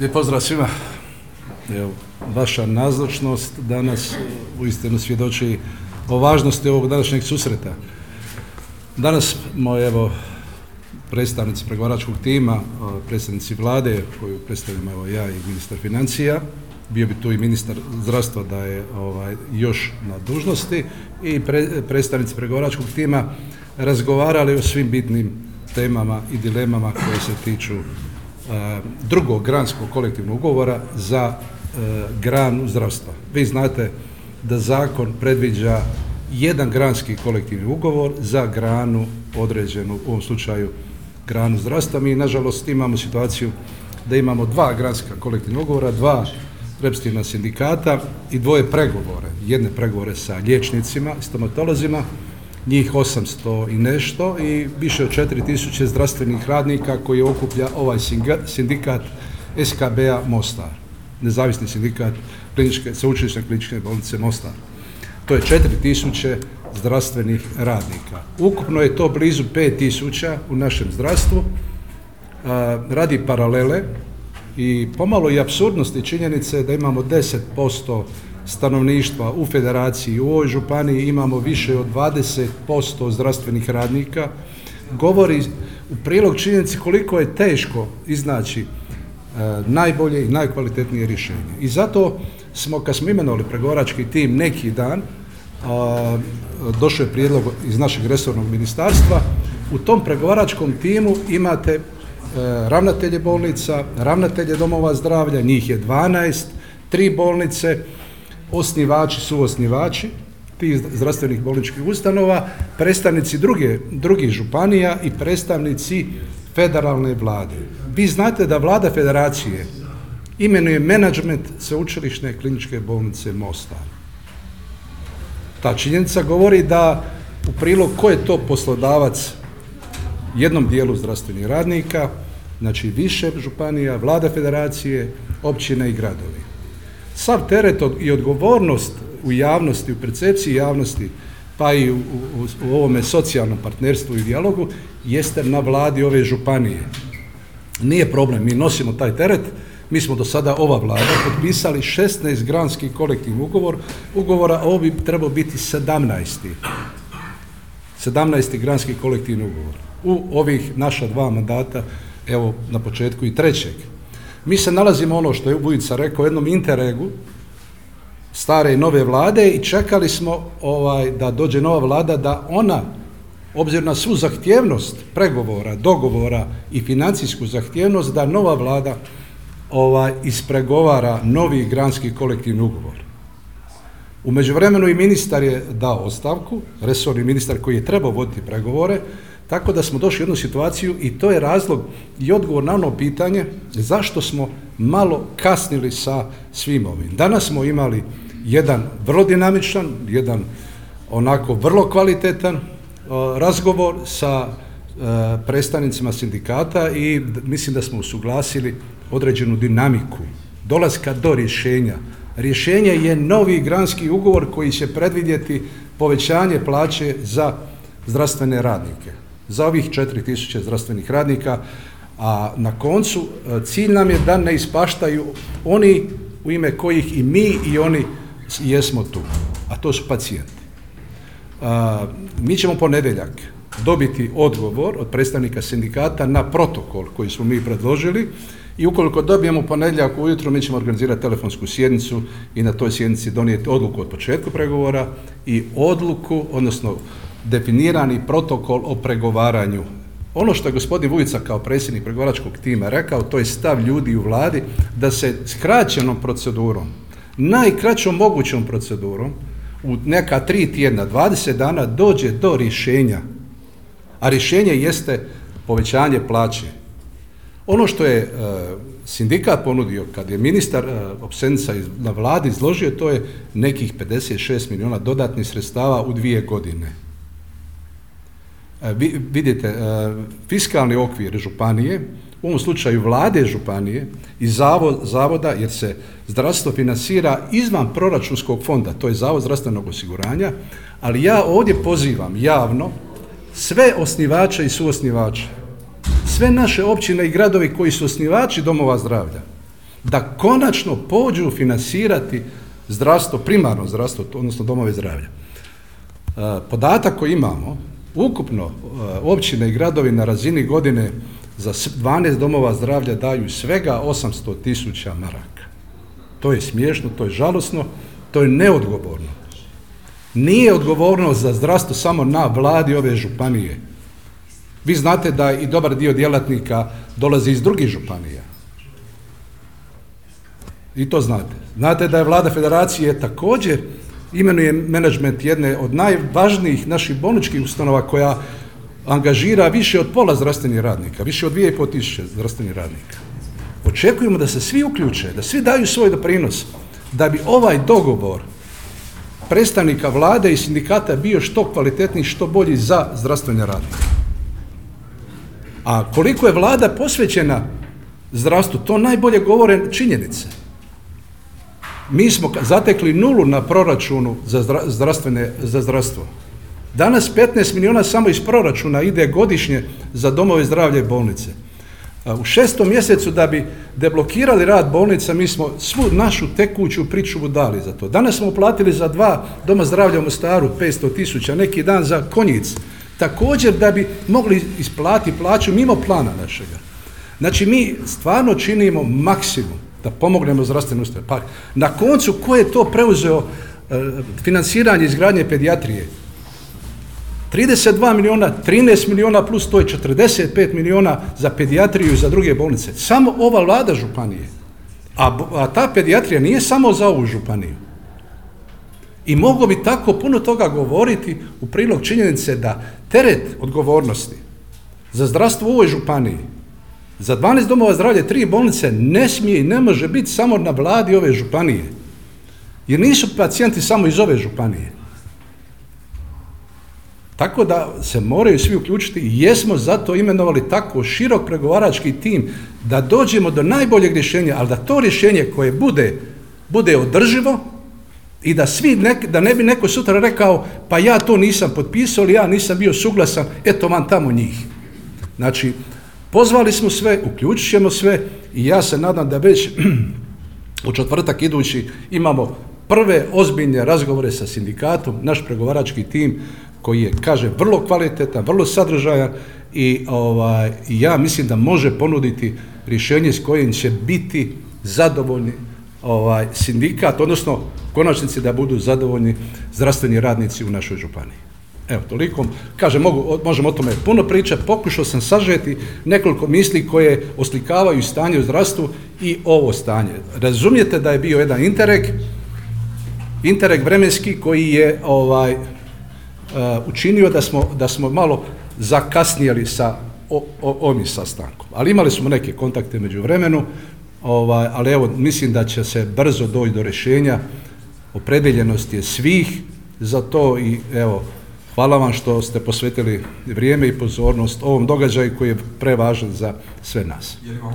Lijep pozdrav svima. Evo, vaša nazočnost danas uistinu svjedoči o važnosti ovog današnjeg susreta. Danas smo evo predstavnici pregovaračkog tima, predstavnici vlade koju predstavljam evo ja i ministar financija, bio bi tu i ministar zdravstva da je ovaj, još na dužnosti i predstavnici pregovaračkog tima razgovarali o svim bitnim temama i dilemama koje se tiču drugog granskog kolektivnog ugovora za e, granu zdravstva. Vi znate da zakon predviđa jedan granski kolektivni ugovor za granu određenu, u ovom slučaju granu zdravstva. Mi nažalost imamo situaciju da imamo dva granska kolektivna ugovora, dva repstivna sindikata i dvoje pregovore. Jedne pregovore sa liječnicima, stomatolozima, njih 800 i nešto i više od 4000 zdravstvenih radnika koji okuplja ovaj sindikat SKB-a Mostar, nezavisni sindikat kliničke, sveučilišne kliničke bolnice Mostar. To je 4000 zdravstvenih radnika. Ukupno je to blizu 5000 u našem zdravstvu. radi paralele i pomalo i absurdnosti činjenice da imamo 10% stanovništva u federaciji, u ovoj županiji imamo više od 20% zdravstvenih radnika, govori u prilog činjenici koliko je teško iznaći e, najbolje i najkvalitetnije rješenje. I zato smo, kad smo imenovali pregovarački tim neki dan, došao je prijedlog iz našeg resornog ministarstva, u tom pregovaračkom timu imate e, ravnatelje bolnica, ravnatelje domova zdravlja, njih je 12, tri bolnice, osnivači su osnivači tih zdravstvenih bolničkih ustanova, predstavnici druge, drugih županija i predstavnici federalne vlade. Vi znate da vlada federacije imenuje menadžment sveučilišne kliničke bolnice Mostar. Ta činjenica govori da u prilog ko je to poslodavac jednom dijelu zdravstvenih radnika, znači više županija, vlada federacije, općine i gradovi. Sav teret i odgovornost u javnosti, u percepciji javnosti, pa i u, u, ovome socijalnom partnerstvu i dijalogu, jeste na vladi ove županije. Nije problem, mi nosimo taj teret, mi smo do sada, ova vlada, potpisali 16 granski kolektivni ugovor, ugovora, ovo bi trebao biti 17. 17. granski kolektivni ugovor. U ovih naša dva mandata, evo na početku i trećeg. Mi se nalazimo ono što je Bujica rekao, jednom interregu stare i nove vlade i čekali smo ovaj, da dođe nova vlada da ona, obzirom na svu zahtjevnost pregovora, dogovora i financijsku zahtjevnost, da nova vlada ovaj, ispregovara novi granski kolektivni ugovor. U međuvremenu i ministar je dao ostavku, resorni ministar koji je trebao voditi pregovore, tako da smo došli u jednu situaciju i to je razlog i odgovor na ono pitanje zašto smo malo kasnili sa svim ovim. Danas smo imali jedan vrlo dinamičan, jedan onako vrlo kvalitetan razgovor sa e, predstavnicima sindikata i mislim da smo usuglasili određenu dinamiku dolaska do rješenja. Rješenje je novi granski ugovor koji će predvidjeti povećanje plaće za zdravstvene radnike za ovih 4000 zdravstvenih radnika, a na koncu e, cilj nam je da ne ispaštaju oni u ime kojih i mi i oni jesmo tu, a to su pacijenti. mi ćemo ponedjeljak dobiti odgovor od predstavnika sindikata na protokol koji smo mi predložili i ukoliko dobijemo ponedjeljak ujutro mi ćemo organizirati telefonsku sjednicu i na toj sjednici donijeti odluku od početka pregovora i odluku, odnosno definirani protokol o pregovaranju. Ono što je gospodin Vujica kao predsjednik pregovaračkog tima rekao, to je stav ljudi u vladi da se skraćenom procedurom, najkraćom mogućom procedurom, u neka tri tjedna, 20 dana dođe do rješenja. A rješenje jeste povećanje plaće. Ono što je e, sindikat ponudio, kad je ministar uh, na vladi izložio, to je nekih 56 milijuna dodatnih sredstava u dvije godine. E, vidite, e, fiskalni okvir županije, u ovom slučaju vlade županije i zavoda, jer se zdravstvo financira izvan proračunskog fonda, to je Zavod zdravstvenog osiguranja, ali ja ovdje pozivam javno sve osnivače i suosnivače, sve naše općine i gradovi koji su osnivači domova zdravlja, da konačno pođu financirati zdravstvo, primarno zdravstvo, odnosno domove zdravlja. E, podatak koji imamo, ukupno e, općine i gradovi na razini godine za 12 domova zdravlja daju svega 800 tisuća maraka. To je smiješno, to je žalosno, to je neodgovorno. Nije odgovornost za zdravstvo samo na vladi ove županije. Vi znate da i dobar dio djelatnika dolazi iz drugih županija. I to znate. Znate da je vlada federacije također imenuje menadžment jedne od najvažnijih naših bolničkih ustanova koja angažira više od pola zdravstvenih radnika, više od dvije i pol tisuće zdravstvenih radnika. Očekujemo da se svi uključe, da svi daju svoj doprinos, da bi ovaj dogovor predstavnika vlade i sindikata bio što kvalitetniji, što bolji za zdravstvene radnike. A koliko je vlada posvećena zdravstvu, to najbolje govore činjenice. Mi smo zatekli nulu na proračunu za, zdravstvene, za zdravstvo. Danas 15 milijuna samo iz proračuna ide godišnje za domove zdravlja i bolnice. U šestom mjesecu da bi deblokirali rad bolnica, mi smo svu našu tekuću pričuvu dali za to. Danas smo uplatili za dva doma zdravlja u Mostaru 500 tisuća, neki dan za konjic. Također da bi mogli isplatiti plaću mimo plana našega. Znači mi stvarno činimo maksimum da pomognemo zdravstvenu ustanovu. Pa na koncu ko je to preuzeo e, financiranje izgradnje pedijatrijije? 32 milijuna, 13 milijuna plus to je 45 milijuna za pedijatriju i za druge bolnice. Samo ova vlada županije. A, a ta pedijatrija nije samo za ovu županiju. I mogu bi tako puno toga govoriti u prilog činjenice da teret odgovornosti za zdravstvo u ovoj županiji, za 12 domova zdravlja, tri bolnice ne smije i ne može biti samo na vladi ove županije. Jer nisu pacijenti samo iz ove županije. Tako da se moraju svi uključiti i jesmo zato imenovali tako širok pregovarački tim da dođemo do najboljeg rješenja, ali da to rješenje koje bude, bude održivo i da svi da ne bi neko sutra rekao pa ja to nisam potpisao ili ja nisam bio suglasan, eto vam tamo njih. Znači, pozvali smo sve, uključit ćemo sve i ja se nadam da već u četvrtak idući imamo prve ozbiljne razgovore sa sindikatom, naš pregovarački tim koji je, kaže, vrlo kvalitetan, vrlo sadržajan i ovaj, ja mislim da može ponuditi rješenje s kojim će biti zadovoljni ovaj, sindikat, odnosno konačnici da budu zadovoljni zdravstveni radnici u našoj županiji. Evo, toliko. Kaže, mogu, možemo o tome puno pričati. Pokušao sam sažeti nekoliko misli koje oslikavaju stanje u zdravstvu i ovo stanje. Razumijete da je bio jedan interreg, interreg vremenski koji je ovaj, Uh, učinio da smo, da smo malo zakasnijeli sa ovim sastankom. Ali imali smo neke kontakte među vremenu, ovaj, ali evo, mislim da će se brzo doći do rješenja. Opredeljenost je svih za to i evo, hvala vam što ste posvetili vrijeme i pozornost ovom događaju koji je prevažan za sve nas. Je li vam